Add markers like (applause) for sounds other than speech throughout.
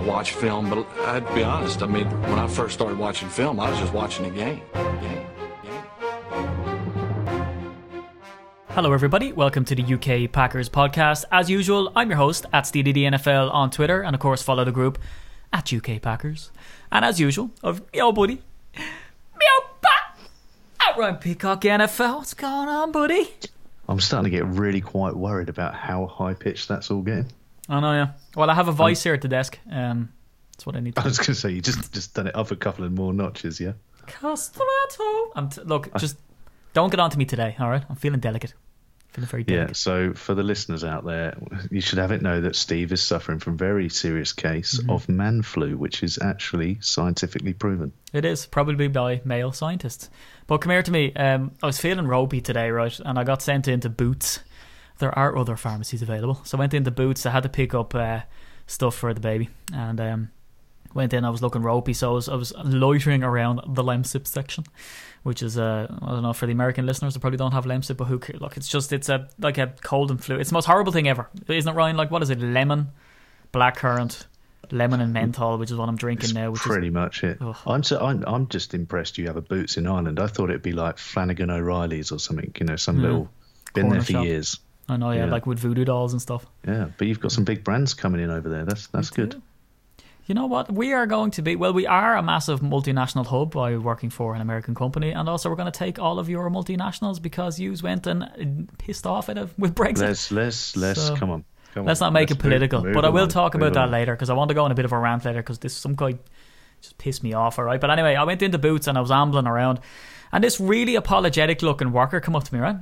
I watch film, but I'd be honest. I mean, when I first started watching film, I was just watching the game. game. Hello, everybody. Welcome to the UK Packers podcast. As usual, I'm your host at SteedyDNFL on Twitter, and of course, follow the group at UK Packers. And as usual, of yo, buddy, meow, bah, at Ryan Peacock NFL. What's going on, buddy? I'm starting to get really quite worried about how high pitched that's all getting. I know, yeah. Well, I have a voice here at the desk. Um, that's what I need. (laughs) To I was going to say you just just done it up a couple of more notches, yeah. Castrato. I'm t- look, just don't get on to me today, all right? I'm feeling delicate. Feeling very delicate. Yeah. So for the listeners out there, you should have it know that Steve is suffering from very serious case Mm-hmm. of man flu, which is actually scientifically proven. It is probably by male scientists. But come here to me. Um, I was feeling ropey today, right? And I got sent into Boots. There are other pharmacies available, so I went into Boots. I had to pick up uh, stuff for the baby, and um, went in. I was looking ropey, so I was, I was loitering around the Lemsip section, which is uh, I don't know for the American listeners, they probably don't have Lemsip, but who cares? Look, it's just it's a like a cold and flu. It's the most horrible thing ever, isn't it, Ryan? Like what is it? Lemon, blackcurrant, lemon and menthol, which is what I'm drinking now. Which Pretty is much it. I'm so I'm I'm just impressed you have a Boots in Ireland. I thought it'd be like Flanagan O'Reilly's or something. You know, some little been Corner there for shop. years. I know, oh, yeah, Yeah. like with voodoo dolls and stuff. Yeah, but you've got some big brands coming in over there. That's that's good. You know what? We are going to be well. We are a massive multinational hub by working for an American company, and also we're going to take all of your multinationals because you went and pissed off at it with Brexit. Let's let's let's So, come on. Come Let's on. not make Let's it political, move- move but I will along, talk about that later because I want to go on a bit of a rant later because this some guy just pissed me off. All right, but anyway, I went into Boots and I was ambling around, and this really apologetic looking worker come up to me, right?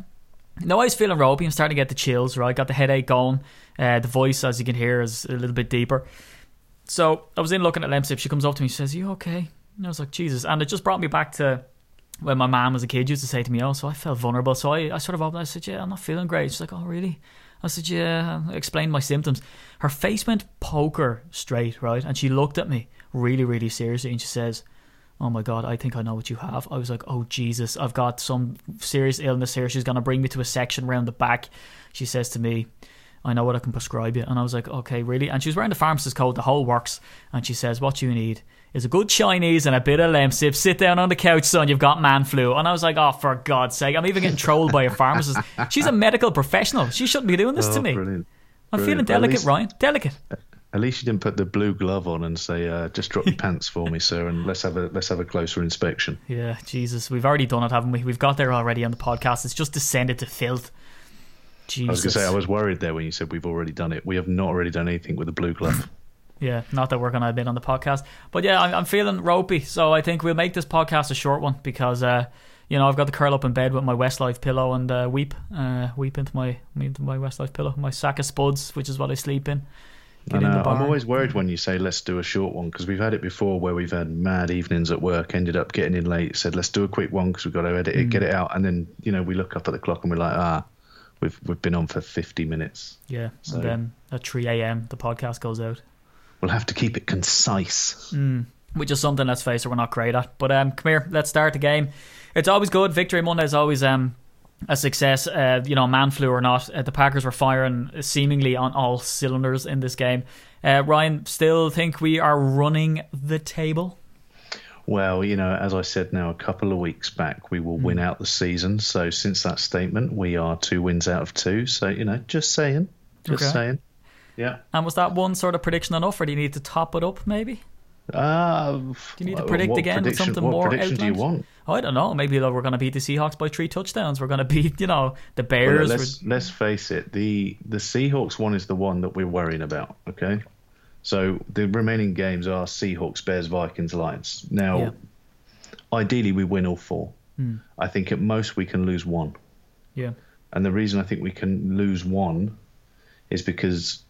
No, I was feeling ropey. I'm starting to get the chills, right? Got the headache going. Uh, the voice, as you can hear, is a little bit deeper. So I was in looking at Lemsip. She comes up to me. She says, "You okay?" And I was like, "Jesus!" And it just brought me back to when my mom was a kid. Used to say to me, "Oh," so I felt vulnerable. So I, I sort of opened. I said, "Yeah, I'm not feeling great." She's like, "Oh, really?" I said, "Yeah." I explained my symptoms. Her face went poker straight, right? And she looked at me really, really seriously, and she says, "Oh my God, I think I know what you have." I was like, "Oh Jesus, I've got some serious illness here." She's gonna bring me to a section round the back. She says to me. I know what I can prescribe you. And I was like, okay, really? And she was wearing the pharmacist's coat, the whole works. And she says, what you need is a good Chinese and a bit of Lemsip. Sit down on the couch, son. You've got man flu. And I was like, oh, for God's sake. I'm even getting trolled by a pharmacist. She's a medical professional. She shouldn't be doing this to Oh, me. brilliant. I'm feeling brilliant. At delicate, least- Ryan. Delicate. At least you didn't put the blue glove on and say, uh, "Just drop your (laughs) pants for me, sir, and let's have a let's have a closer inspection." Yeah, Jesus. We've already done it, haven't we? We've got there already on the podcast. It's just descended to filth. Jesus. I was going to say I was worried there when you said we've already done it. We have not already done anything with the blue glove. (laughs) Yeah, not that we're going to admit on the podcast. But yeah, I'm, I'm feeling ropey. So I think we'll make this podcast a short one because, uh, you know, I've got to curl up in bed with my Westlife pillow and uh, weep, uh, weep into my into my Westlife pillow, my sack of spuds, which is what I sleep in. I Get the know. I'm always worried when you say let's do a short one because we've had it before where we've had mad evenings at work, ended up getting in late, said let's do a quick one because we've got to edit it, get it out, and then you know we look up at the clock and we're like, ah, we've we've been on for 50 minutes. Yeah, So- and then at 3 a.m. the podcast goes out. We'll have to keep it concise. which is something let's face it we're not great at. But um, come here, let's start the game. It's always good. Victory Monday is always um a success. Uh, you know, man flu or not, uh, the Packers were firing seemingly on all cylinders in this game. Uh, Ryan, still think we are running the table. Well, you know, as I said now a couple of weeks back, we will Hmm. win out the season. So since that statement, we are two wins out of two. So you know, just saying, just Okay. saying. Yeah. And was that one sort of prediction enough, or do you need to top it up? Maybe. Uh, do you need to predict again with something what more prediction do you want? I don't know. Maybe we're going to beat the Seahawks by three touchdowns. We're going (laughs) to beat, you know, the Well, Bears. let's let's face it. The the Seahawks one is the one that we're worrying about. Okay, so the remaining games are Seahawks, Bears, Vikings, Lions. Now, Yeah. ideally, we win all four. Hmm. I think at most we can lose one, yeah. and the reason I think we can lose one is because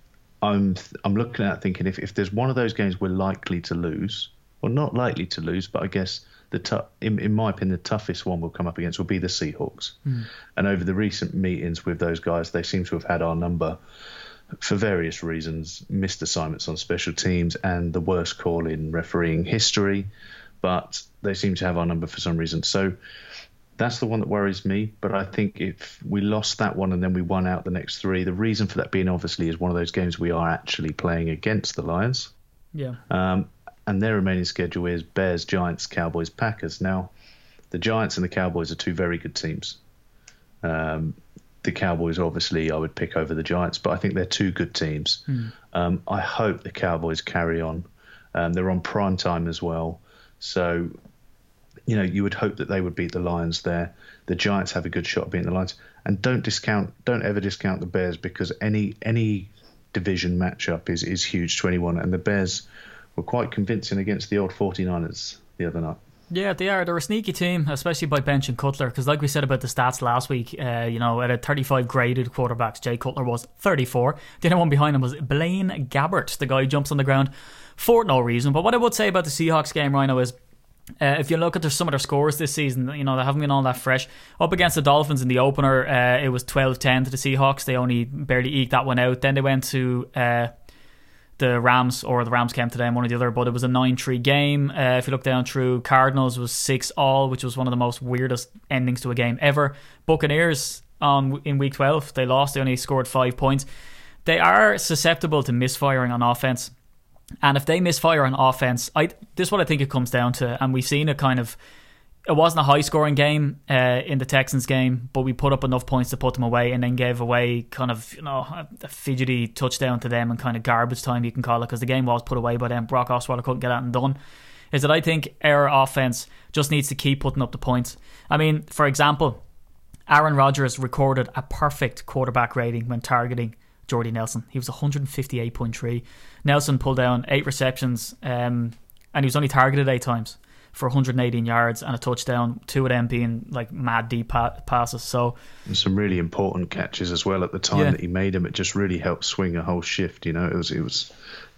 I'm I'm looking at thinking if if there's one of those games we're likely to lose, or not likely to lose, but I guess the in, in my opinion the toughest one we'll come up against will be the Seahawks. Hmm. And over the recent meetings with those guys, they seem to have had our number for various reasons, missed assignments on special teams and the worst call in refereeing history, but they seem to have our number for some reason. So that's the one that worries me. But I think if we lost that one and then we won out the next three, the reason for that being obviously is one of those games we are actually playing against the Lions. Yeah. Um, and their remaining schedule is Bears, Giants, Cowboys, Packers. Now, the Giants and the Cowboys are two very good teams. Um, the Cowboys, obviously, I would pick over the Giants, but I think they're two good teams. Um, I hope the Cowboys carry on. Um, they're on prime time as well, so you know you would hope that they would beat the Lions there. The Giants have a good shot at beating the Lions, and don't discount, don't ever discount the Bears because any any division matchup is is huge. Twenty one, and the Bears were quite convincing against the old 49ers the other night. Yeah, they are. They're a sneaky team, especially by bench and Cutler. Because, like we said about the stats last week, uh, you know, at a 35 graded quarterbacks, Jay Cutler was 34. The other one behind him was Blaine Gabbert. The guy who jumps on the ground for no reason. But what I would say about the Seahawks game, Rhino, is uh, if you look at their, some of their scores this season, you know, they haven't been all that fresh. Up against the Dolphins in the opener, uh, it was 12 10 to the Seahawks. They only barely eked that one out. Then they went to. Uh, the Rams or the Rams came to them, one or the other, but it was a 9 3 game. Uh, if you look down through, Cardinals was 6 all, which was one of the most weirdest endings to a game ever. Buccaneers on in week 12, they lost, they only scored 5 points. They are susceptible to misfiring on offense. And if they misfire on offense, I this is what I think it comes down to. And we've seen it kind of it wasn't a high scoring game uh, in the Texans game, but we put up enough points to put them away and then gave away kind of, you know, a, a fidgety touchdown to them and kind of garbage time, you can call it, because the game was put away by them. Brock Osweiler couldn't get out and done. Is that I think our offense just needs to keep putting up the points. I mean, for example, Aaron Rodgers recorded a perfect quarterback rating when targeting Jordy Nelson. He was 158.3. Nelson pulled down eight receptions um, and he was only targeted eight times for 118 yards and a touchdown. Two of them being like mad deep pa- passes. So And some really important catches as well at the time Yeah. that he made them. It just really helped swing a whole shift. You know, it was it was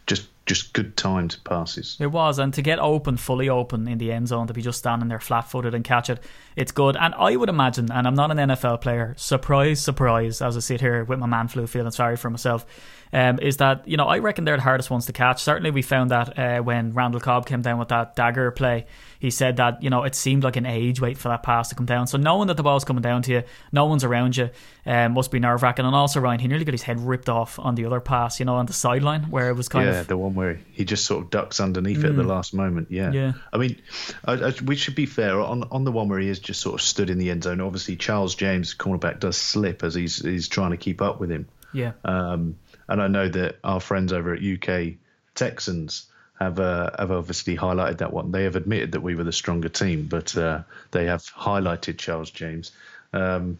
just just good timed passes. It was, and to get open, fully open in the end zone, to be just standing there flat footed and catch it, it's good. And I would imagine, and I'm not an NFL player, surprise, surprise, as I sit here with my man flu feeling sorry for myself, um, is that, you know, I reckon they're the hardest ones to catch. Certainly, we found that uh, when Randall Cobb came down with that dagger play. He said that, you know, it seemed like an age wait for that pass to come down. So knowing that the ball's coming down to you, no one's around you, um, must be nerve wracking. And also, Ryan, he nearly got his head ripped off on the other pass, you know, on the sideline, where it was kind yeah, of. Yeah, the one where he just sort of ducks underneath it at the last moment. Yeah, Yeah. I mean, I, I, we should be fair on on the one where he is just sort of stood in the end zone. Obviously, Charles James, cornerback, does slip as he's he's trying to keep up with him. Yeah. Um, and I know that our friends over at UK Texans have uh, have obviously highlighted that one. They have admitted that we were the stronger team, but uh, they have highlighted Charles James. Um,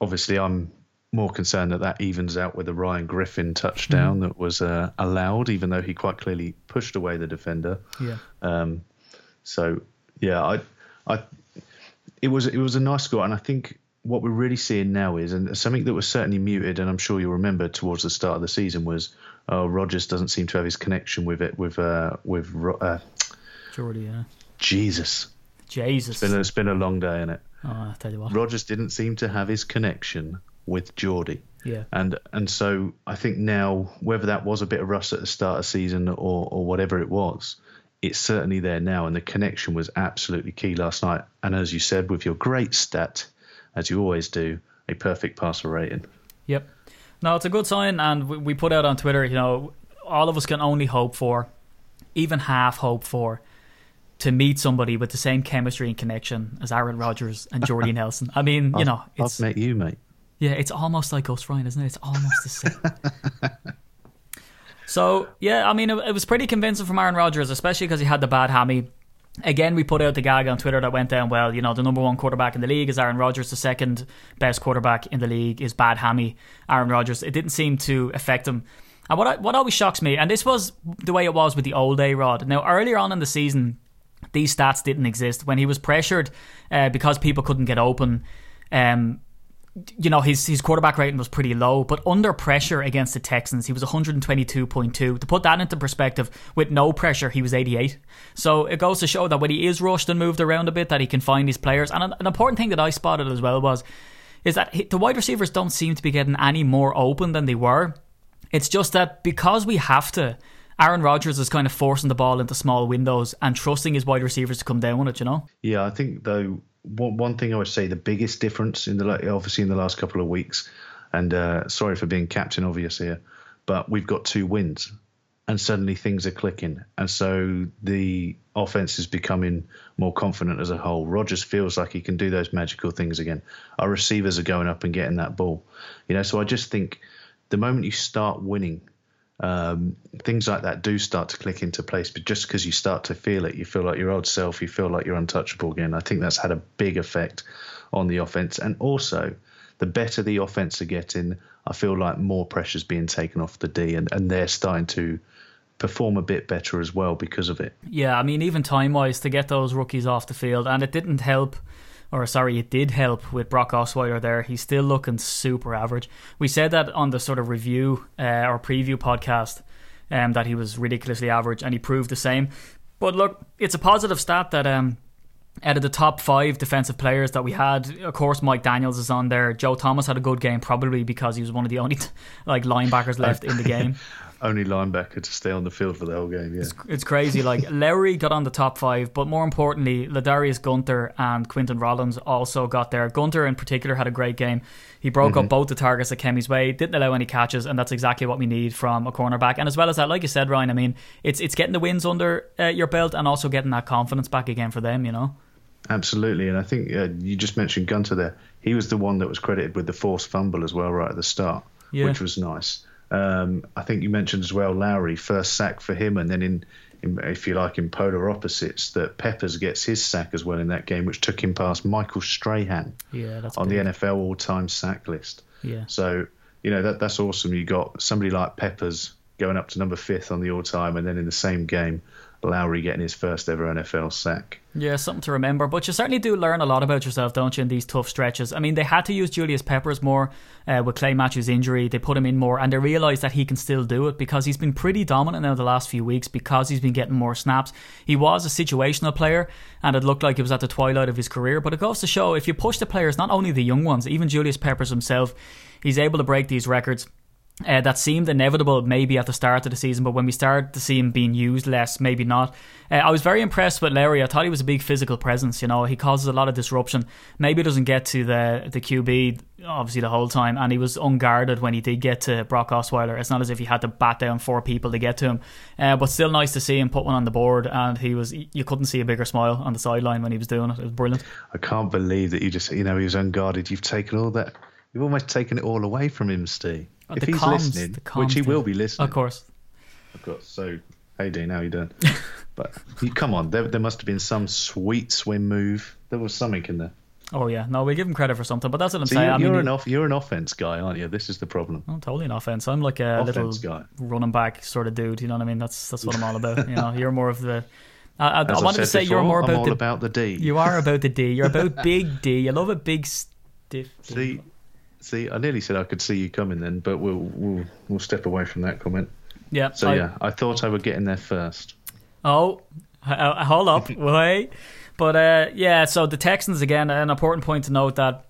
obviously, I'm more concerned that that evens out with a Ryan Griffin touchdown that was uh, allowed, even though he quite clearly pushed away the defender. Yeah. Um, so yeah, I, I, it was it was a nice score, and I think what we're really seeing now is, and something that was certainly muted, and I'm sure you'll remember towards the start of the season was, uh, Rodgers doesn't seem to have his connection with it with uh, with uh, Jordy, yeah. Jesus. Jesus. It's been, a, it's been a long day, in it. Oh, I tell you what. Rodgers didn't seem to have his connection with Jordy. Yeah. And and so I think now whether that was a bit of rust at the start of season or or whatever it was, it's certainly there now, and the connection was absolutely key last night. And as you said, with your great stat, as you always do, a perfect passer rating. Yep. No, it's a good sign, and we, we put out on Twitter, you know, all of us can only hope for, even half hope for, to meet somebody with the same chemistry and connection as Aaron Rodgers and Jordy (laughs) Nelson. I mean, you know, I've it's met you, mate. yeah, it's almost like us, Ryan, isn't it? It's almost the same. (laughs) so yeah, I mean, it, it was pretty convincing from Aaron Rodgers, especially because he had the bad hammy. Again, we put out the gag on Twitter that went down well. You know, the number one quarterback in the league is Aaron Rodgers. The second best quarterback in the league is bad hammy Aaron Rodgers. It didn't seem to affect him. And what what always shocks me, and this was the way it was with the old A Rod. Now, earlier on in the season, these stats didn't exist when he was pressured uh, because people couldn't get open. Um, you know his his quarterback rating was pretty low, but under pressure against the Texans, he was 122.2. To put that into perspective, with no pressure, he was 88. So it goes to show that when he is rushed and moved around a bit, that he can find his players. And an, an important thing that I spotted as well was is that he- the wide receivers don't seem to be getting any more open than they were. It's just that because we have to, Aaron Rodgers is kind of forcing the ball into small windows and trusting his wide receivers to come down with it. You know? Yeah, I think though one one thing I would say the biggest difference in the obviously in the last couple of weeks, and uh, sorry for being captain obvious here, but we've got two wins. and suddenly things are clicking. And so the offense is becoming more confident as a whole. Rodgers feels like he can do those magical things again. Our receivers are going up and getting that ball. You know, so I just think the moment you start winning, um, things like that do start to click into place. But just because you start to feel it, you feel like your old self, you feel like you're untouchable again. I think that's had a big effect on the offense. And also, the better the offense are getting, I feel like more pressure's being taken off the D, and, and they're starting to perform a bit better as well because of it. Yeah, I mean, even time wise, to get those rookies off the field, and it didn't help, or sorry, it did help with Brock Osweiler there. He's still looking super average. We said that on the sort of review uh, or preview podcast um, that he was ridiculously average, and he proved the same. But look, it's a positive stat that um, out of the top five defensive players that we had, of course, Mike Daniels is on there. Joe Thomas had a good game, probably because he was one of the only (laughs) like linebackers left in the game. (laughs) Only linebacker to stay on the field for the whole game. Yeah, it's, it's crazy. Like (laughs) Lowry got on the top five, but more importantly, Ladarius Gunter and Quinten Rollins also got there. Gunter in particular had a great game. He broke mm-hmm. up both the targets that came his way, didn't allow any catches, and that's exactly what we need from a cornerback. And as well as that, like you said, Ryan, I mean, it's it's getting the wins under uh, your belt and also getting that confidence back again for them. You know. Absolutely, and I think uh, you just mentioned Gunter there. He was the one that was credited with the forced fumble as well, right at the start, yeah. which was nice. Um, I think you mentioned as well Lowry first sack for him, and then in, in, if you like in polar opposites, that Peppers gets his sack as well in that game, which took him past Michael Strahan yeah, on big. the NFL all-time sack list. Yeah. So you know that that's awesome. You got somebody like Peppers going up to number fifth on the all-time, and then in the same game, Lowry getting his first ever NFL sack. Yeah, something to remember. But you certainly do learn a lot about yourself, don't you, in these tough stretches? I mean, they had to use Julius Peppers more uh, with Clay Matthews' injury. They put him in more, and they realised that he can still do it because he's been pretty dominant now the last few weeks because he's been getting more snaps. He was a situational player, and it looked like he was at the twilight of his career. But it goes to show if you push the players, not only the young ones, even Julius Peppers himself, he's able to break these records uh, that seemed inevitable maybe at the start of the season, but when we started to see him being used less, maybe not. Uh, I was very impressed with Larry. I thought he was a big physical presence. You know, he causes a lot of disruption. Maybe doesn't get to the the QB obviously the whole time, and he was unguarded when he did get to Brock Osweiler. It's not as if he had to bat down four people to get to him, uh, but still nice to see him put one on the board. And he was you couldn't see a bigger smile on the sideline when he was doing it. It was brilliant. I can't believe that you just you know he was unguarded. You've taken all that. You've almost taken it all away from him, Steve Oh, if the he's comms, listening, which he will be listening, of course. Of course. So, hey Dean, how you doing? (laughs) but you, come on, there, there must have been some sweet swim move. There was something in there. Oh yeah, no, we give him credit for something, but that's what I'm so saying. You're, I mean, you're an off, you're an offense guy, aren't you? This is the problem. I'm totally an offense. I'm like a offense little guy. running back sort of dude. You know what I mean? That's that's what I'm all about. You know, (laughs) you're more of the. I, I, I wanted to say before, you're more about the about the D. You are about the D. You're about (laughs) big D. You love a big stiff. D. See, See, I nearly said I could see you coming then, but we'll we'll we'll step away from that comment. Yeah. So I, yeah, I thought I would get in there first. Oh, uh, hold up, (laughs) wait. But uh, yeah, so the Texans again, an important point to note that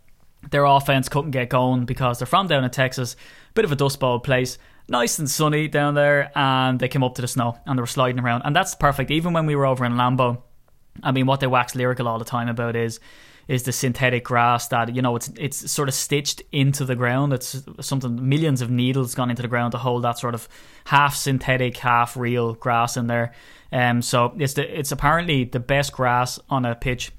their offense couldn't get going because they're from down in Texas, bit of a dust bowl place. Nice and sunny down there, and they came up to the snow and they were sliding around, and that's perfect. Even when we were over in Lambeau, I mean, what they wax lyrical all the time about is is the synthetic grass that you know it's it's sort of stitched into the ground. It's something millions of needles gone into the ground to hold that sort of half synthetic, half real grass in there. Um, so it's the it's apparently the best grass on a pitch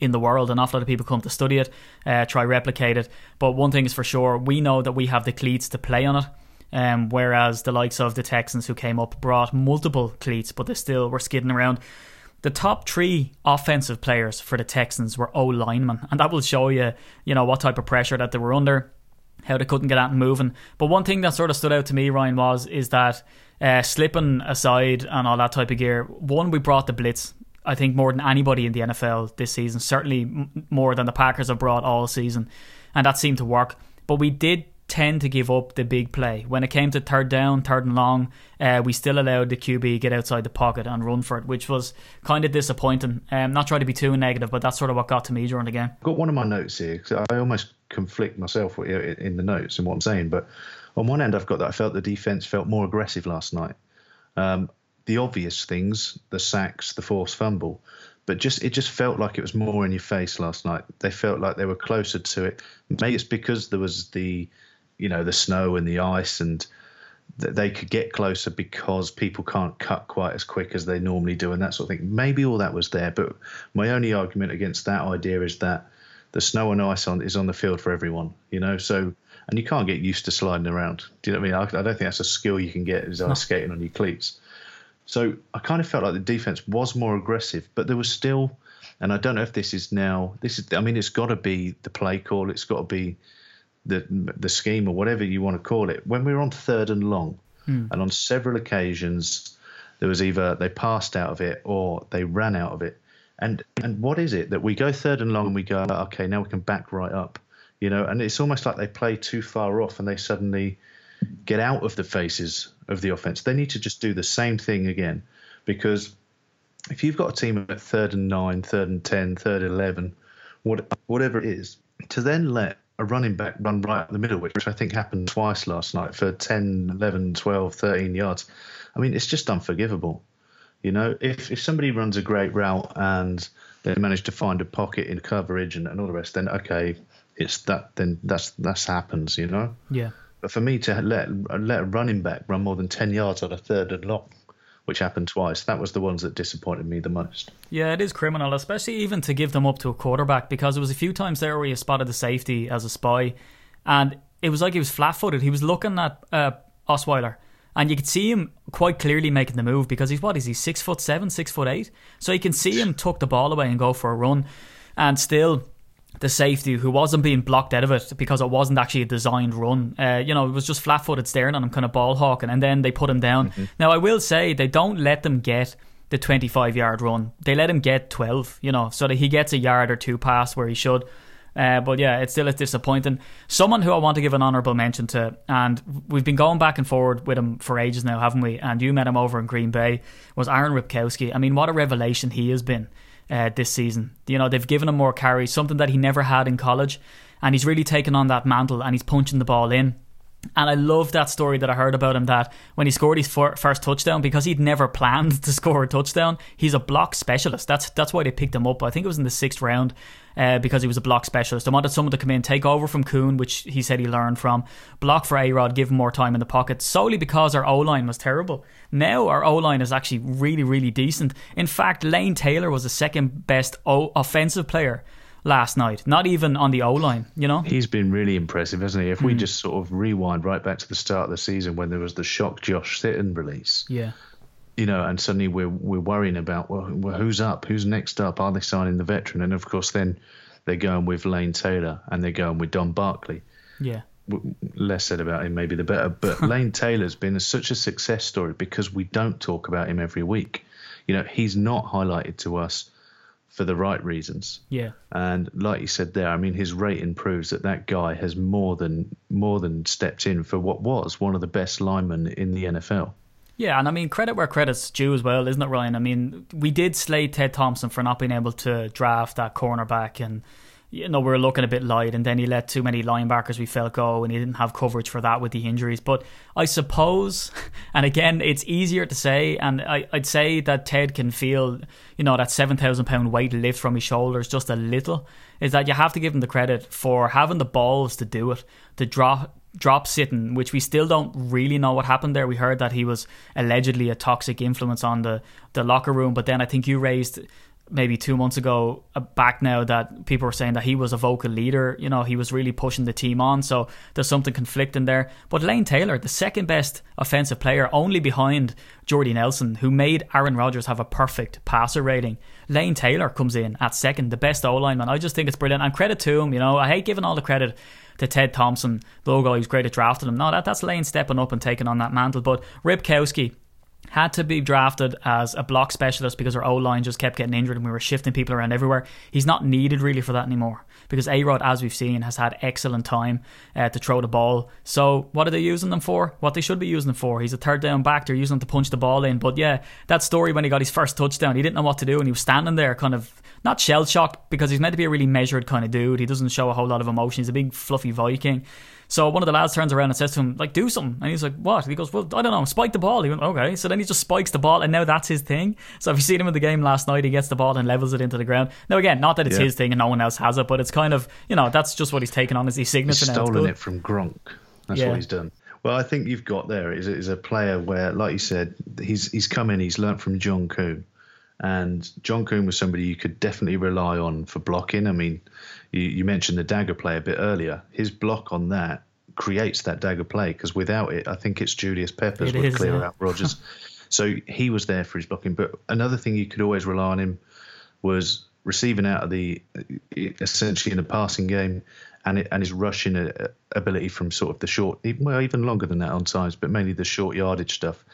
in the world. An awful lot of people come to study it, uh, try replicate it. But one thing is for sure, we know that we have the cleats to play on it. Um, whereas the likes of the Texans who came up brought multiple cleats, but they still were skidding around. The top three offensive players for the Texans were O linemen, and that will show you, you know, what type of pressure that they were under, how they couldn't get out and moving. But one thing that sort of stood out to me, Ryan, was is that uh, slipping aside and all that type of gear. One, we brought the blitz. I think more than anybody in the NFL this season, certainly more than the Packers have brought all season, and that seemed to work. But we did tend to give up the big play. When it came to third down, third and long, uh, we still allowed the QB get outside the pocket and run for it, which was kind of disappointing. Um, not trying to be too negative, but that's sort of what got to me during the game. I've got one of my notes here because I almost conflict myself in the notes and what I'm saying. But on one end, I've got that I felt the defense felt more aggressive last night. Um, the obvious things, the sacks, the forced fumble, but just it just felt like it was more in your face last night. They felt like they were closer to it. Maybe it's because there was the you know the snow and the ice and that they could get closer because people can't cut quite as quick as they normally do and that sort of thing. Maybe all that was there, but my only argument against that idea is that the snow and ice on is on the field for everyone, you know. So and you can't get used to sliding around. Do you know what I mean? I, I don't think that's a skill you can get is ice skating on your cleats. So I kind of felt like the defense was more aggressive, but there was still, and I don't know if this is now. This is, I mean, it's got to be the play call. It's got to be the the scheme or whatever you want to call it. When we were on third and long, hmm. and on several occasions, there was either they passed out of it or they ran out of it. And and what is it that we go third and long and we go okay now we can back right up, you know? And it's almost like they play too far off and they suddenly get out of the faces of the offense. They need to just do the same thing again because if you've got a team at third and nine, third and 10, third and 11, what, whatever it is, to then let a running back run right up the middle, which I think happened twice last night for 10, 11, 12, 13 yards. I mean, it's just unforgivable. You know, if, if somebody runs a great route and they manage to find a pocket in coverage and, and all the rest, then okay, it's that then that's that's happens, you know. Yeah. But for me to let let a running back run more than ten yards on a third and long, which happened twice, that was the ones that disappointed me the most. Yeah, it is criminal, especially even to give them up to a quarterback because there was a few times there where you spotted the safety as a spy, and it was like he was flat-footed. He was looking at uh, Osweiler, and you could see him quite clearly making the move because he's what is he six foot seven, six foot eight, so you can see him tuck the ball away and go for a run, and still the safety who wasn't being blocked out of it because it wasn't actually a designed run. Uh, you know, it was just flat footed staring at him, kind of ball hawking, and then they put him down. Now, I will say they don't let them get the 25 yard run, they let him get 12, you know, so that he gets a yard or two past where he should. Uh, but yeah, it's still is disappointing. Someone who I want to give an honourable mention to, and we've been going back and forward with him for ages now, haven't we? And you met him over in Green Bay, was Aaron Ripkowski. I mean, what a revelation he has been uh, this season. You know, they've given him more carries, something that he never had in college, and he's really taken on that mantle and he's punching the ball in. And I love that story that I heard about him that when he scored his first touchdown, because he'd never (laughs) planned to score a touchdown, he's a block specialist. That's that's why they picked him up. I think it was in the sixth round uh, because he was a block specialist. I wanted someone to come in, take over from Kuhn, which he said he learned from, block for A Rod, give him more time in the pocket, solely because our O line was terrible. Now our O line is actually really, really decent. In fact, Lane Taylor was the second best o- offensive player last night, not even on the O line, you know? He's been really impressive, hasn't he? If we just sort of rewind right back to the start of the season when there was the shock Josh Sitton release, Yeah. You know, and suddenly we're we're worrying about well, well, who's up, who's next up, are they signing the veteran? And of course, then they're going with Lane Taylor and they're going with Don Barclay. Yeah. Less said about him, maybe the better. But (laughs) Lane Taylor's been a, such a success story because we don't talk about him every week. You know, he's not highlighted to us for the right reasons. Yeah. And like you said there, I mean, his rating proves that that guy has more than more than stepped in for what was one of the best linemen in the NFL. Yeah, and I mean credit where credit's due as well, isn't it, Ryan? I mean, we did slay Ted Thompson for not being able to draft that cornerback, and you know we were looking a bit light, and then he let too many linebackers we felt go, and he didn't have coverage for that with the injuries. But I suppose, (laughs) and again, it's easier to say, and I, I'd say that Ted can feel, you know, that seven thousand pound weight lift from his shoulders just a little. Is that you have to give him the credit for having the balls to do it, to drop drop Sitton, which we still don't really know what happened there. We heard that he was allegedly a toxic influence on the, the locker room, but then I think you raised maybe two months ago uh, back now that people were saying that he was a vocal leader. You know, he was really pushing the team on. So there's something conflicting there. But Lane Taylor, the second best offensive player, only behind Jordy Nelson, who made Aaron Rodgers have a perfect passer rating. Lane Taylor comes in at second, the best O lineman. I just think it's brilliant. And credit to him, you know, I hate giving all the credit to Ted Thompson, logo, he's great at drafting him. No, that, that's Lane stepping up and taking on that mantle. But Ripkowski had to be drafted as a block specialist because our O line just kept getting injured and we were shifting people around everywhere. He's not needed really for that anymore because A Rod, as we've seen, has had excellent time uh, to throw the ball. So, what are they using them for? What they should be using them for. He's a third down back, they're using him to punch the ball in. But yeah, that story when he got his first touchdown, he didn't know what to do and he was standing there kind of not shell shocked because he's meant to be a really measured kind of dude. He doesn't show a whole lot of emotion. He's a big fluffy Viking. So one of the lads turns around and says to him, like, do something. And he's like, what? He goes, well, I don't know, spike the ball. He went, okay. So then he just spikes the ball, and now that's his thing. So if you seen him in the game last night, he gets the ball and levels it into the ground. Now, again, not that it's Yeah. his thing and no one else has it, but it's kind of, you know, that's just what he's taken on as his signature. It's stolen it from Gronk. That's Yeah. what he's done. Well, I think you've got there is is a player where, like you said, he's he's come in, he's learnt from John Kuhn, and John Kuhn was somebody you could definitely rely on for blocking. I mean, you, you mentioned the dagger play a bit earlier. His block on that creates that dagger play because without it, I think it's Julius Peppers It would is, clear yeah. out Rodgers. (laughs) so he was there for his blocking. But another thing you could always rely on him was receiving out of the essentially in the passing game and it, and his rushing uh, ability from sort of the short, even- well, even longer than that on times, but mainly the short yardage stuff.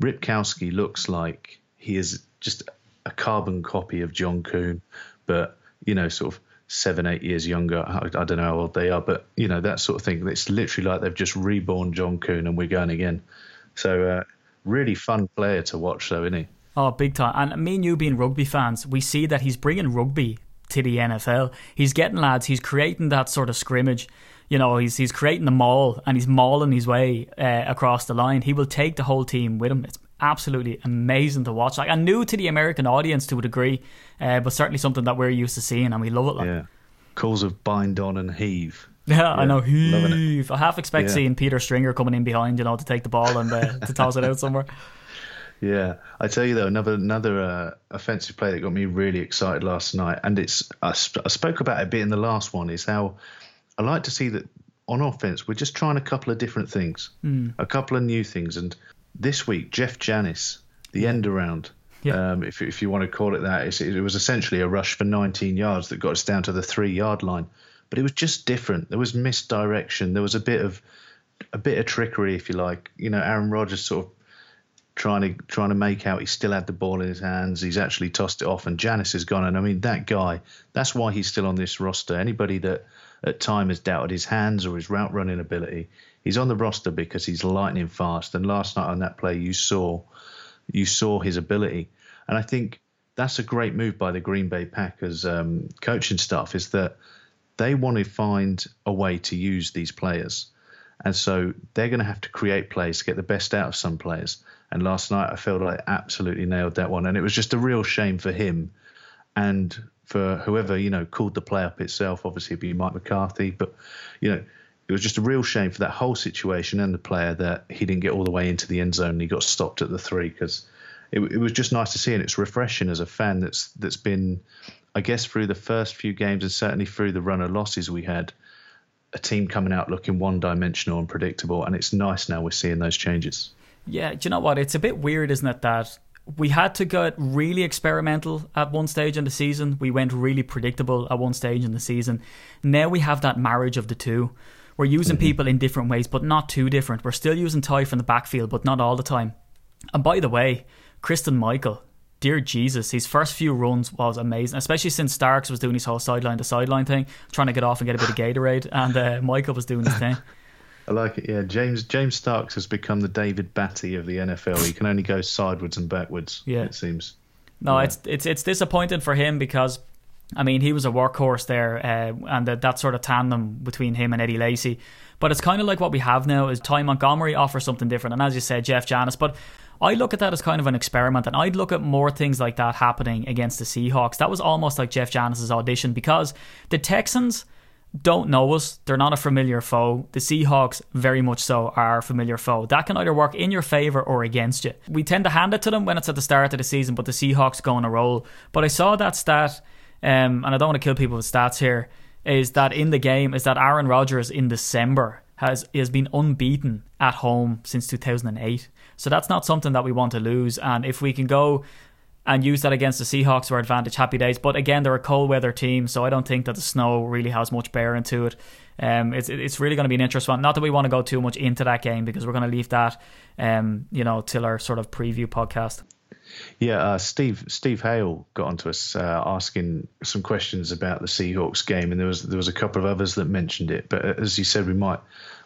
Ripkowski looks like he is just a carbon copy of John Kuhn, but you know, sort of seven, eight years younger. I, I don't know how old they are, but you know that sort of thing. It's literally like they've just reborn John Kuhn and we're going again. So uh, really fun player to watch, though, isn't he? Oh, big time. And me and you being rugby fans, we see that he's bringing rugby to the NFL. He's getting lads, he's creating that sort of scrimmage. You know, he's he's creating the maul and he's mauling his way uh, across the line. He will take the whole team with him. It's absolutely amazing to watch. Like, and new to the American audience to a degree, uh, but certainly something that we're used to seeing and we love it. Like. Yeah. Calls of bind on and heave. Yeah, I know. Heave. I half expect Yeah. seeing Peter Stringer coming in behind, you know, to take the ball and uh, to toss it out somewhere. (laughs) Yeah, I tell you though, another another uh, offensive play that got me really excited last night, and it's I, sp- I spoke about it a bit in the last one, is how I like to see that on offense we're just trying a couple of different things, a couple of new things, and this week Jeff Janis, the end around. Yeah. Um, if, if you want to call it that, it was essentially a rush for 19 yards that got us down to the three yard line, but it was just different. There was misdirection. There was a bit of a bit of trickery, if you like. You know, Aaron Rodgers sort of trying to trying to make out he still had the ball in his hands. He's actually tossed it off, and Janis is gone. And I mean, that guy. That's why he's still on this roster. Anybody that at time has doubted his hands or his route running ability, he's on the roster because he's lightning fast. And last night on that play, you saw you saw his ability, and I think that's a great move by the Green Bay Packers um, coaching staff. Is that they want to find a way to use these players. And so they're going to have to create plays to get the best out of some players. And last night I felt I absolutely nailed that one. And it was just a real shame for him and for whoever, you know, called the play up itself. Obviously it'd be Mike McCarthy. But, you know, it was just a real shame for that whole situation and the player that he didn't get all the way into the end zone and he got stopped at the three because it, it was just nice to see and it's refreshing as a fan that's that's been I guess through the first few games and certainly through the run of losses we had a team coming out looking one dimensional and predictable and it's nice now we're seeing those changes. Yeah, do you know what? It's a bit weird, isn't it, that we had to get really experimental at one stage in the season. We went really predictable at one stage in the season. Now we have that marriage of the two. We're using people in different ways, but not too different. We're still using Ty from the backfield, but not all the time. And by the way, Christine Michael, dear Jesus, his first few runs was amazing, especially since Starks was doing his whole sideline to sideline thing, trying to get off and get a bit of Gatorade, and uh, Michael was doing his thing. (laughs) I like it. Yeah, James James Starks has become the David Batty of the NFL. He can only go sideways and backwards. Yeah. it seems. No, Yeah. it's it's it's disappointing for him because, I mean, he was a workhorse there, uh, and that that sort of tandem between him and Eddie Lacy. But it's kind of like what we have now is Ty Montgomery offers something different, and as you said, Jeff Janis. But I look at that as kind of an experiment, and I'd look at more things like that happening against the Seahawks. That was almost like Jeff Janis's audition because the Texans don't know us. They're not a familiar foe. The Seahawks, very much so, are a familiar foe. That can either work in your favour or against you. We tend to hand it to them when it's at the start of the season, but the Seahawks go on a roll. But I saw that stat, um, and I don't want to kill people with stats here, is that in the game, is that Aaron Rodgers in December has, has been unbeaten at home since 2008. So that's not something that we want to lose. And if we can go and use that against the Seahawks our advantage. Happy days. But again, they're a cold weather team, so I don't think that the snow really has much bearing to it. Um, it's it's really going to be an interesting one. Not that we want to go too much into that game because we're going to leave that, um, you know, till our sort of preview podcast. Yeah, uh, Steve Steve Hale got onto us uh, asking some questions about the Seahawks game, and there was there was a couple of others that mentioned it. But uh, as you said, we might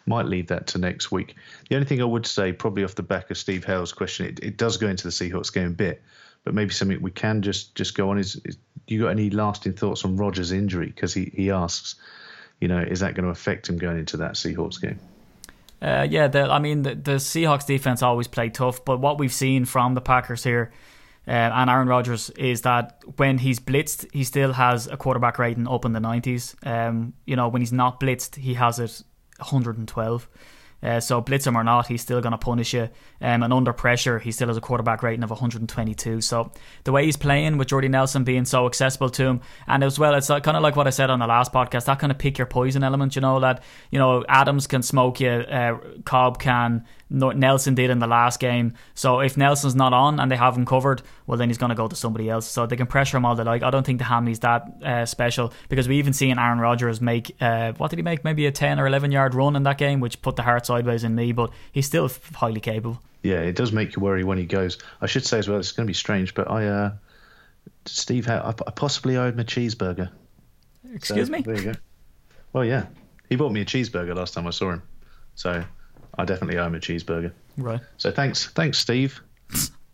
might leave that to next week. The only thing I would say, probably off the back of Steve Hale's question, it, it does go into the Seahawks game a bit, but maybe something we can just just go on is, is you got any lasting thoughts on Rodgers' injury? Because he he asks, you know, is that going to affect him going into that Seahawks game? Uh, yeah, the, I mean the, the Seahawks defense always play tough, but what we've seen from the Packers here uh, and Aaron Rodgers is that when he's blitzed, he still has a quarterback rating up in the nineties. Um, you know, when he's not blitzed, he has it 112. Uh, so blitz him or not, he's still going to punish you. Um, and under pressure, he still has a quarterback rating of 122. So the way he's playing with Jordy Nelson being so accessible to him, and as well, it's kind of like what I said on the last podcast. That kind of pick your poison element, you know, that you know Adams can smoke you, uh, Cobb can, Nelson did in the last game. So if Nelson's not on and they have him covered, well then he's going to go to somebody else. So they can pressure him all they like. I don't think the hammy's that uh, special because we even seen Aaron Rodgers make uh, what did he make? Maybe a ten or eleven yard run in that game, which put the heart sideways in me. But he's still highly capable. Yeah, it does make you worry when he goes. I should say as well, it's going to be strange, but I, uh, Steve, I possibly owed him a cheeseburger. Excuse so, me. There you go. Well, yeah, he bought me a cheeseburger last time I saw him, so I definitely owe him a cheeseburger. Right. So thanks, thanks, Steve.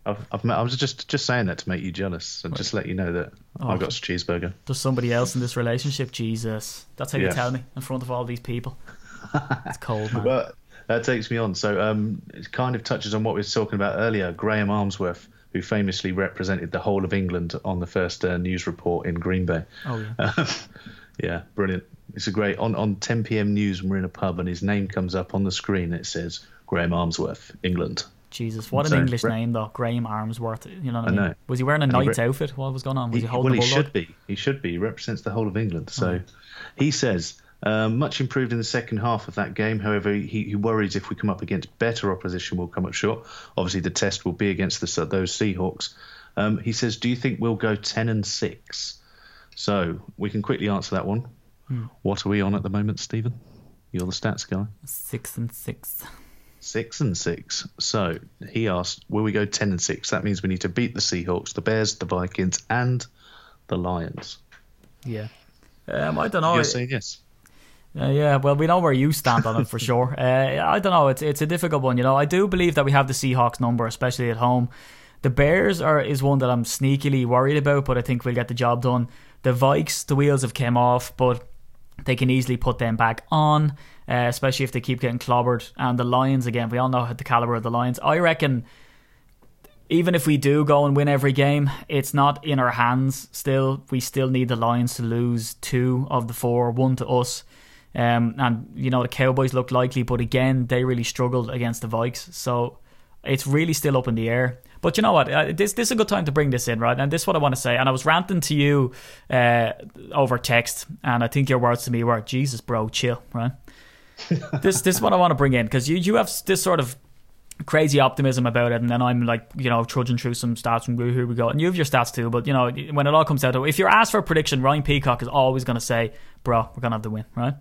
I've, I've met, I was just just saying that to make you jealous and right. just let you know that oh, I got a cheeseburger. There's somebody else in this relationship. Jesus, that's how you tell me in front of all these people. (laughs) it's cold, man. Well, that takes me on. So um, it kind of touches on what we were talking about earlier. Graham Armsworth, who famously represented the whole of England on the first uh, news report in Green Bay. Oh yeah. (laughs) yeah, brilliant. It's a great on on 10 p.m. news we're in a pub and his name comes up on the screen. It says Graham Armsworth, England. Jesus, what an so, English name though, Graham Armsworth. You know what I mean? Know. Was he wearing a and knight's re- outfit? What was going on? Was he, he holding Well, he should be. He should be. He represents the whole of England. So oh. he says um, much improved in the second half of that game. However, he, he, worries if we come up against better opposition, we'll come up short. Obviously, the test will be against the, those Seahawks. Um, he says, "Do you think we'll go ten and six? So we can quickly answer that one. Hmm. What are we on at the moment, Stephen? You're the stats guy. Six and six. Six and six. So he asked, "Will we go ten and six? That means we need to beat the Seahawks, the Bears, the Vikings, and the Lions." Yeah. Um, I don't know. You're saying yes. Uh, yeah, well, we know where you stand on it for (laughs) sure. Uh, I don't know. It's it's a difficult one. You know, I do believe that we have the Seahawks number, especially at home. The Bears are is one that I'm sneakily worried about, but I think we'll get the job done. The Vikes, the wheels have came off, but they can easily put them back on, uh, especially if they keep getting clobbered. And the Lions, again, we all know the caliber of the Lions. I reckon even if we do go and win every game, it's not in our hands still. We still need the Lions to lose two of the four, one to us. Um, and, you know, the Cowboys look likely, but again, they really struggled against the Vikes. So it's really still up in the air. But you know what? Uh, this this is a good time to bring this in, right? And this is what I want to say. And I was ranting to you uh, over text, and I think your words to me were, "Jesus, bro, chill," right? (laughs) this this is what I want to bring in because you you have this sort of crazy optimism about it, and then I'm like, you know, trudging through some stats and here we go. And you have your stats too, but you know, when it all comes out, if you're asked for a prediction, Ryan Peacock is always going to say, "Bro, we're gonna have the win," right?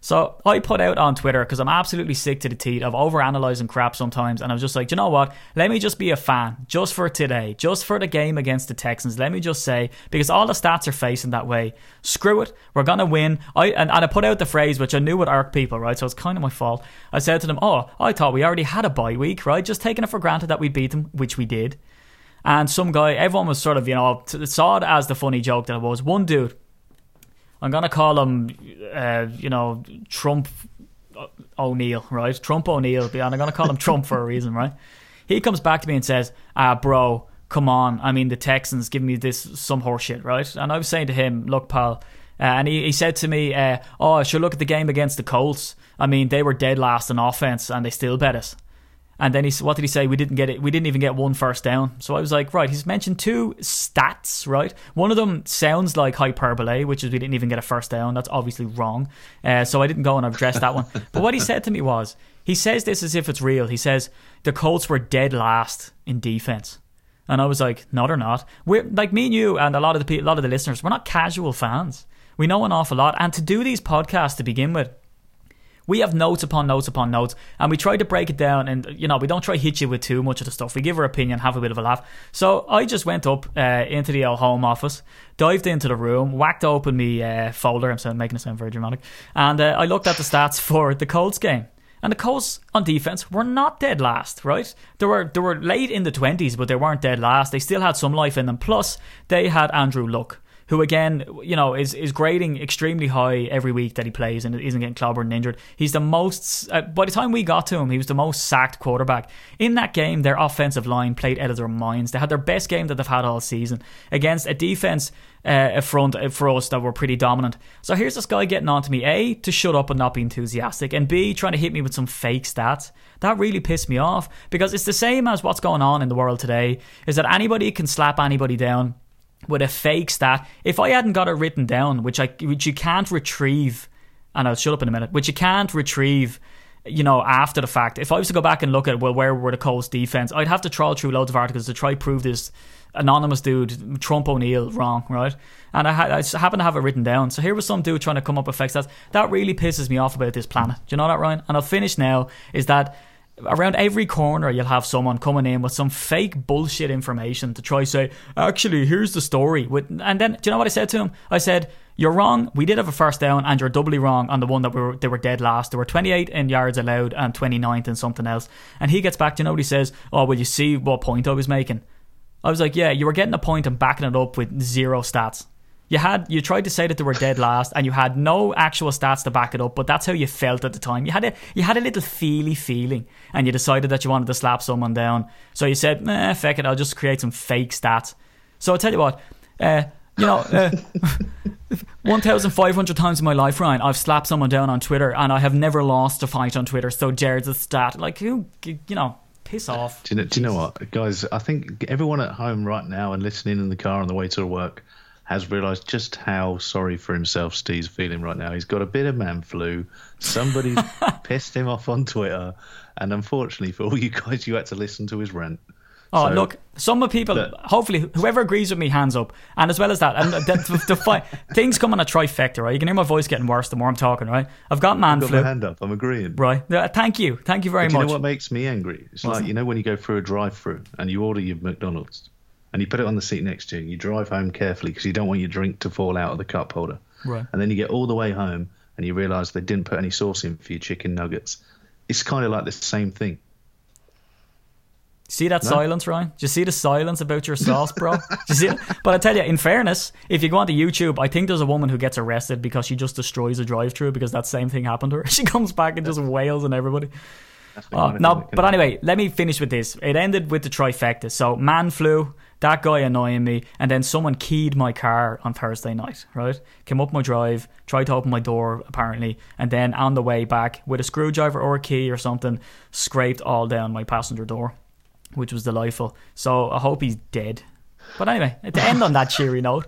So I put out on Twitter because I'm absolutely sick to the teeth of overanalyzing crap sometimes, and I was just like, you know what? Let me just be a fan just for today, just for the game against the Texans. Let me just say because all the stats are facing that way. Screw it, we're gonna win. I and, and I put out the phrase which I knew would irk people, right? So it's kind of my fault. I said to them, "Oh, I thought we already had a bye week, right? Just taking it for granted that we beat them, which we did." And some guy, everyone was sort of, you know, saw it as the funny joke that it was. One dude I'm gonna call him, uh, you know, Trump O'Neill, right? Trump O'Neill, and I'm gonna call him Trump for a reason, right? He comes back to me and says, "Ah, bro, come on. I mean, the Texans give me this some horseshit, right?" And I was saying to him, "Look, pal." Uh, and he, he said to me, uh, "Oh, I should look at the game against the Colts. I mean, they were dead last in offense, and they still bet us." And then he what did he say? We didn't get it. We didn't even get one first down. So I was like, right. He's mentioned two stats, right? One of them sounds like hyperbole, which is we didn't even get a first down. That's obviously wrong. Uh, so I didn't go and address that one. (laughs) But what he said to me was, he says this as if it's real. He says the Colts were dead last in defense. And I was like, no, they're not. We're like me and you and a lot of the a lot of the listeners. We're not casual fans. We know an awful lot. And to do these podcasts to begin with, we have notes upon notes upon notes, and we try to break it down. And you know, we don't try to hit you with too much of the stuff. We give our opinion, have a bit of a laugh. So I just went up uh, into the old home office, dived into the room, whacked open my uh, folder. I'm making it sound very dramatic, and uh, I looked at the stats for the Colts game. And the Colts on defense were not dead last, right? They were they were late in the twenties, but they weren't dead last. They still had some life in them. Plus, they had Andrew Luck, who again, you know, is is grading extremely high every week that he plays and isn't getting clobbered and injured. He's the most. Uh, by the time we got to him, he was the most sacked quarterback in that game. Their offensive line played out of their minds. They had their best game that they've had all season against a defense uh, a front uh, for us that were pretty dominant. So here's this guy getting on to me: a to shut up and not be enthusiastic, and b trying to hit me with some fake stats. That really pissed me off because it's the same as what's going on in the world today. Is that anybody can slap anybody down with a fake stat. If I hadn't got it written down, which I which you can't retrieve, and I'll shut up in a minute, which you can't retrieve, you know, after the fact. If I was to go back and look at well, where were the Colts defense, I'd have to trawl through loads of articles to try prove this anonymous dude, Trump O'Neill, wrong, right? And I, ha- I happen to have it written down. So here was some dude trying to come up with fake stats. That really pisses me off about this planet. Do you know that, Ryan? And I'll finish now. Is that around every corner you'll have someone coming in with some fake bullshit information to try say actually here's the story. And then do you know what I said to him? I said you're wrong. We did have a first down and you're doubly wrong on the one that we were they were dead last. There were 28 in yards allowed and 29th in something else. And he gets back to you know what he says? Oh well you see what point I was making. I was like yeah you were getting a point and backing it up with zero stats you had you tried to say that they were dead last, and you had no actual stats to back it up, but that's how you felt at the time. You had a you had a little feely feeling, and you decided that you wanted to slap someone down. So you said, "Nah, feck it, I'll just create some fake stats." So I'll tell you what, uh, you know, uh, (laughs) one thousand five hundred times in my life, Ryan, I've slapped someone down on Twitter, and I have never lost a fight on Twitter. So Jared's a stat, like who, you know. Piss off. Do you, know, do you know what, guys? I think everyone at home right now and listening in the car on the way to work has realised just how sorry for himself Steve's feeling right now. He's got a bit of man flu. Somebody (laughs) pissed him off on Twitter, and unfortunately for all you guys, you had to listen to his rant. Oh, so, look, some of people, hopefully, whoever agrees with me, hands up. And as well as that, and the, the, the things come on a trifecta, right? You can hear my voice getting worse the more I'm talking, right? I've got man I've got flu. hand up, I'm agreeing. Right. Uh, thank you. Thank you very but much. You know what makes me angry? It's like, you know, when you go through a drive through and you order your McDonald's and you put it on the seat next to you. and You drive home carefully because you don't want your drink to fall out of the cup holder. Right. And then you get all the way home and you realise they didn't put any sauce in for your chicken nuggets. It's kind of like the same thing. See that no? silence, Ryan? Do you see the silence about your sauce, bro? You see it? But I tell you, in fairness, if you go onto YouTube, I think there's a woman who gets arrested because she just destroys a drive-through because that same thing happened to her. (laughs) She comes back and just wails on everybody. Oh, uh, no, but anyway, let me finish with this. It ended with the trifecta. So man flu, that guy annoying me, and then someone keyed my car on Thursday night, right? Came up my drive, tried to open my door, apparently, and then on the way back, with a screwdriver or a key or something, scraped all down my passenger door, which was delightful. So I hope he's dead. But anyway, to end on that cheery note.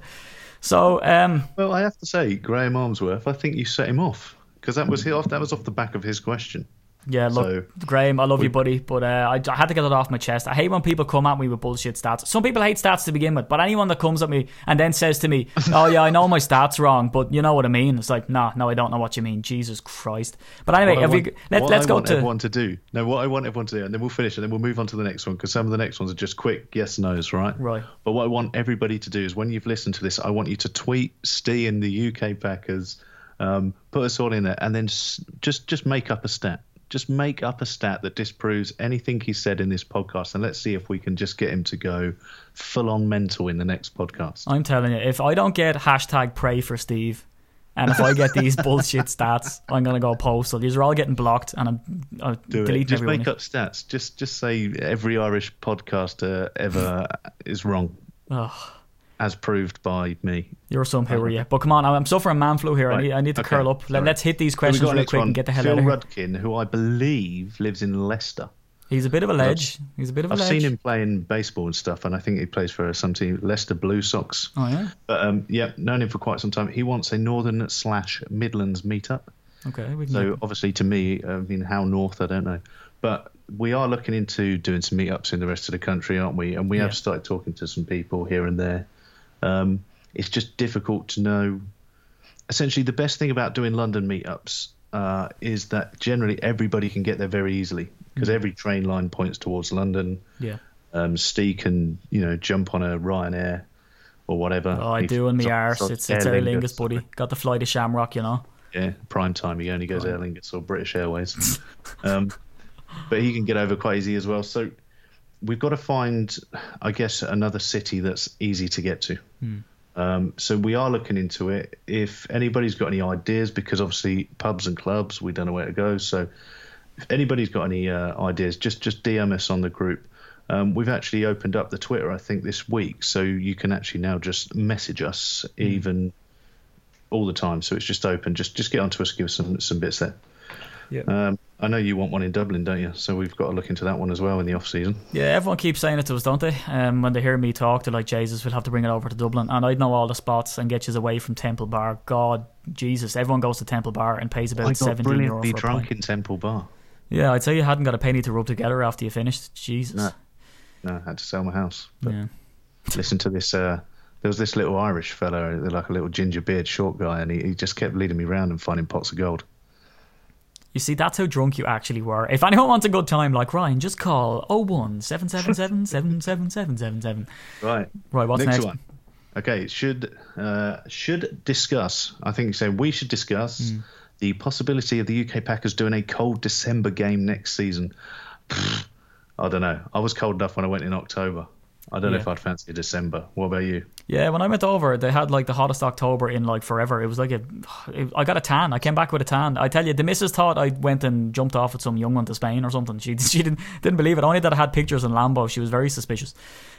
So, um, well, I have to say, Graham Armsworth, I think you set him off because that was that was off the back of his question. Yeah, look, so, Graham, I love you, buddy, but uh, I, I, had to get it off my chest. I hate when people come at me with bullshit stats. Some people hate stats to begin with, but anyone that comes at me and then says to me, (laughs) "Oh yeah, I know my stats wrong, but you know what I mean," it's like, "Nah, no, I don't know what you mean." Jesus Christ! But anyway, want, you, let, us go to everyone to do. No, what I want everyone to do, and then we'll finish, and then we'll move on to the next one because some of the next ones are just quick yes nos, right? Right. But what I want everybody to do is when you've listened to this, I want you to tweet Steve in the UK Packers. Um, put us all in there, and then just just make up a stat just make up a stat that disproves anything he said in this podcast, and let's see if we can just get him to go full on mental in the next podcast. I'm telling you, if I don't get hashtag pray for Steve, and if I get these (laughs) bullshit stats, I'm gonna go postal. These are all getting blocked, and I'm, I'm Do deleting it. Just everyone. make up stats. Just just say every Irish podcaster ever is wrong. Ugh as proved by me. You're some hooer, yeah. But come on, I'm suffering man flu here. Right. I, need, I need to okay. curl up. Let, us hit these questions real quick one. and get the hell Phil out of here. Rudkin, who I believe lives in Leicester. He's a bit of a ledge. He's a bit of a I've ledge. seen him playing baseball and stuff, and I think he plays for some team, Leicester Blue Sox. Oh yeah. But um, yeah, known him for quite some time. He wants a Northern slash Midlands meetup. Okay. We can so obviously, to me, I mean, how north I don't know, but we are looking into doing some meetups in the rest of the country, aren't we? And we yeah. have started talking to some people here and there. Um, it's just difficult to know. Essentially, the best thing about doing London meetups uh, is that generally everybody can get there very easily because mm. every train line points towards London. Yeah. Um, Steve can, you know, jump on a Ryanair or whatever. Oh, I do on the arse. It's, it's Aer Lingus, buddy. Got the fly to Shamrock, you know. Yeah, prime time. He only goes Aer Lingus or British Airways. (laughs) um, but he can get over quite easy as well. So we've got to find, I guess, another city that's easy to get to. Hmm. Um, so we are looking into it. If anybody's got any ideas, because obviously pubs and clubs, we don't know where to go. So if anybody's got any uh, ideas, just just DM us on the group. Um, we've actually opened up the Twitter, I think, this week, so you can actually now just message us even all the time. So it's just open. Just just get onto us, give us some some bits there. Yeah. Um, I know you want one in Dublin, don't you? So we've got to look into that one as well in the off season. Yeah, everyone keeps saying it to us, don't they? Um, when they hear me talk, they're like, Jesus, we'll have to bring it over to Dublin. And I'd know all the spots and get you away from Temple Bar. God, Jesus, everyone goes to Temple Bar and pays about I got 17 euro brilliantly for drunk pint. in Temple Bar. Yeah, I'd say you hadn't got a penny to rub together after you finished. Jesus. No. No, I had to sell my house. But Yeah. listen to this. Uh, there was this little Irish fellow, like a little ginger beard, short guy, and he, he just kept leading me around and finding pots of gold. You see, that's how drunk you actually were. If anyone wants a good time, like Ryan, just call 01 777 77777. Right. Right, what's next, next? one? Okay, should uh, should discuss. I think you say we should discuss Hmm. the possibility of the UK Packers doing a cold December game next season. (sighs) I don't know. I was cold enough when I went in October. I don't know if I'd fancy December. What about you? Yeah, when I went over, they had like the hottest October in like forever. It was like a, it, I got a tan. I came back with a tan. I tell you, the missus thought I went and jumped off with some young one to Spain or something. She (laughs) she didn't didn't believe it. Only that I had pictures in Lambeau, she was very suspicious.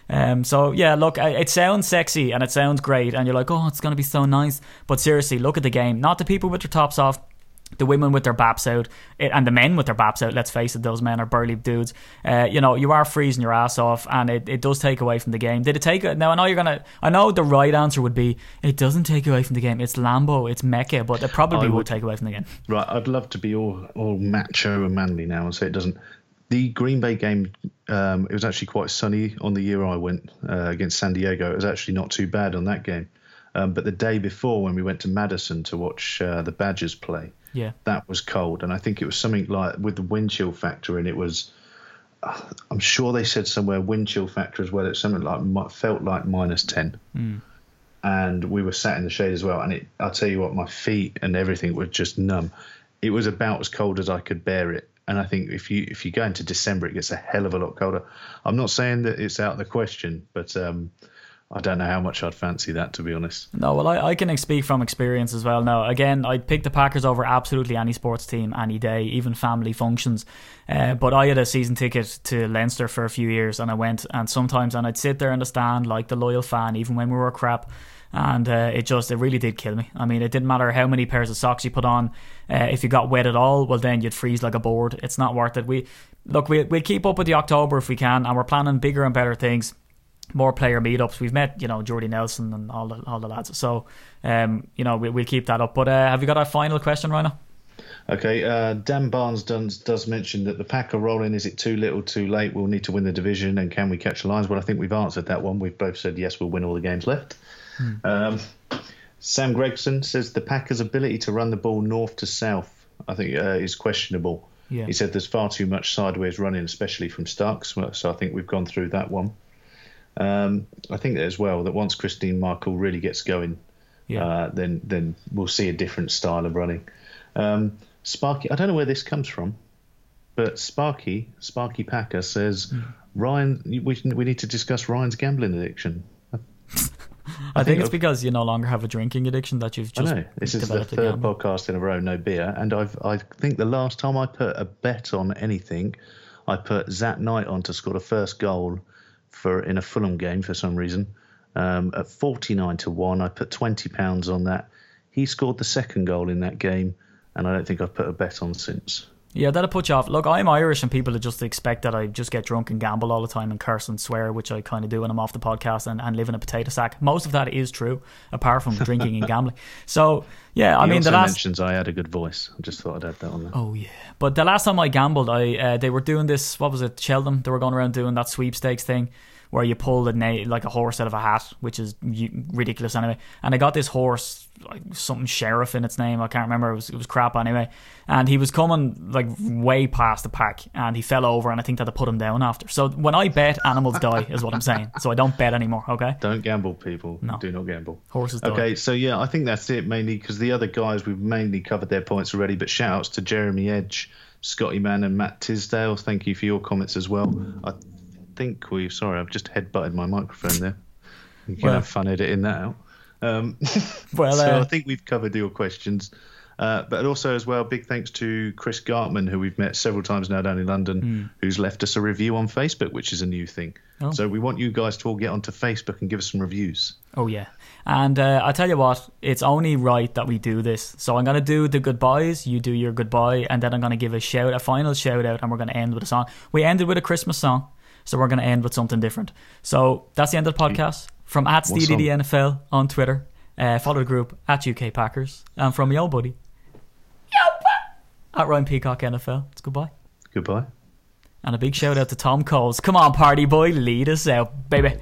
Um, so yeah, look, it sounds sexy and it sounds great, and you're like, oh, it's gonna be so nice. But seriously, look at the game. Not the people with their tops off. The women with their baps out, it, and the men with their baps out. Let's face it, those men are burly dudes. Uh, you know, you are freezing your ass off, and it, it does take away from the game. Did it take it? Now I know you're gonna. I know the right answer would be it doesn't take away from the game. It's Lambeau, it's Mecca, but it probably would would- take away from the game. Right, I'd love to be all all macho and manly now and say it doesn't. The Green Bay game, um, it was actually quite sunny on the year I went uh, against San Diego. It was actually not too bad on that game. Um, but the day before, when we went to Madison to watch uh, the Badgers play, Yeah, that was cold, and I think it was something like with the wind chill factor and it was. I'm sure they said somewhere wind chill factor as well. It's something like felt like minus ten, and we were sat in the shade as well. And it, I'll tell you what, my feet and everything were just numb. It was about as cold as I could bear it. And I think if you if you go into December, it gets a hell of a lot colder. I'm not saying that it's out of the question, but um, I don't know how much I'd fancy that to be honest. No, well, I, I can speak from experience as well. Now, again, I'd pick the Packers over absolutely any sports team any day, even family functions. Uh, but I had a season ticket to Leinster for a few years, and I went, and sometimes, and I'd sit there in the stand like the loyal fan, even when we were crap. And uh, it just, it really did kill me. I mean, it didn't matter how many pairs of socks you put on. Uh, if you got wet at all, well, then you'd freeze like a board. It's not worth it. We look, we we'll keep up with the October if we can, and we're planning bigger and better things more player meetups. We've met, you know, Jordy Nelson and all the all the lads. So, um, you know, we, we'll keep that up. But uh, have you got a final question, Rhino? Okay, uh, Dan Barnes does, does mention that the pack are rolling. Is it too little, too late? We'll need to win the division, and can we catch the Lions? Well, I think we've answered that one. We've both said yes, we'll win all the games left. Um, Sam Gregson says the Packers' ability to run the ball north to south, I think, uh, is questionable. Yeah. He said there's far too much sideways running, especially from Starks. So I think we've gone through that one. Um, I think as well that once Christine Michael really gets going, Yeah. uh, then then we'll see a different style of running. Um, Sparky, I don't know where this comes from, but Sparky Sparky Packer says Hmm. Ryan, we we need to discuss Ryan's gambling addiction. (laughs) I, think, it's I've- because you no longer have a drinking addiction that you've I just know this is the third podcast in a row, no beer, and I've I think the last time I put a bet on anything, I put Zat Knight on to score the first goal for in a Fulham game for some reason. Um, at forty nine to one, I put twenty pounds on that. He scored the second goal in that game, and I don't think I've put a bet on since. Yeah, that'll put you off. Look, I'm Irish, and people just expect that I just get drunk and gamble all the time and curse and swear, which I kind of do when I'm off the podcast and, and live in a potato sack. Most of that is true, apart from drinking and gambling. (laughs) So, yeah, I he mean, the last. mentions I had a good voice. I just thought I'd add that on there. Oh yeah, but the last time I gambled, I uh, they were doing this. What was it, Sheldon? They were going around doing that sweepstakes thing where you pull the na- like a horse out of a hat, which is ridiculous anyway. And I got this horse, like something sheriff in its name. I can't remember. It was it was crap anyway. And he was coming like way past the pack, and he fell over, and I think that I put him down after. So when I bet, animals (laughs) die, is what I'm saying. So I don't bet anymore. Okay, Don't gamble, people. No. Do not gamble. horses die. Okay, so yeah, I think that's it mainly because the other guys we've mainly covered their points already. But shout outs to Jeremy Edge, Scotty Mann, and Matt Tisdale. Thank you for your comments as well. I think we. Sorry, I've just headbutted my microphone there. You can Well- have fun editing that out. Um, (laughs) Well, so uh, I think we've covered your questions. Uh, but also, as well, big thanks to Chris Gartman, who we've met several times now down in London, who's left us a review on Facebook, which is a new thing. Oh. So we want you guys to all get onto Facebook and give us some reviews. Oh yeah, and uh, I tell you what, it's only right that we do this. So I'm gonna do the goodbyes. You do your goodbye, and then I'm gonna give a shout, a final shout out, and we're gonna end with a song. We ended with a Christmas song, so we're gonna end with something different. So that's the end of the podcast. From at song? On Twitter, uh, follow the group at UK Packers, and from your buddy, at Ryan Peacock NFL. It's goodbye. Goodbye. And a big shout out to Tom Coles. Come on, party boy, lead us out, baby.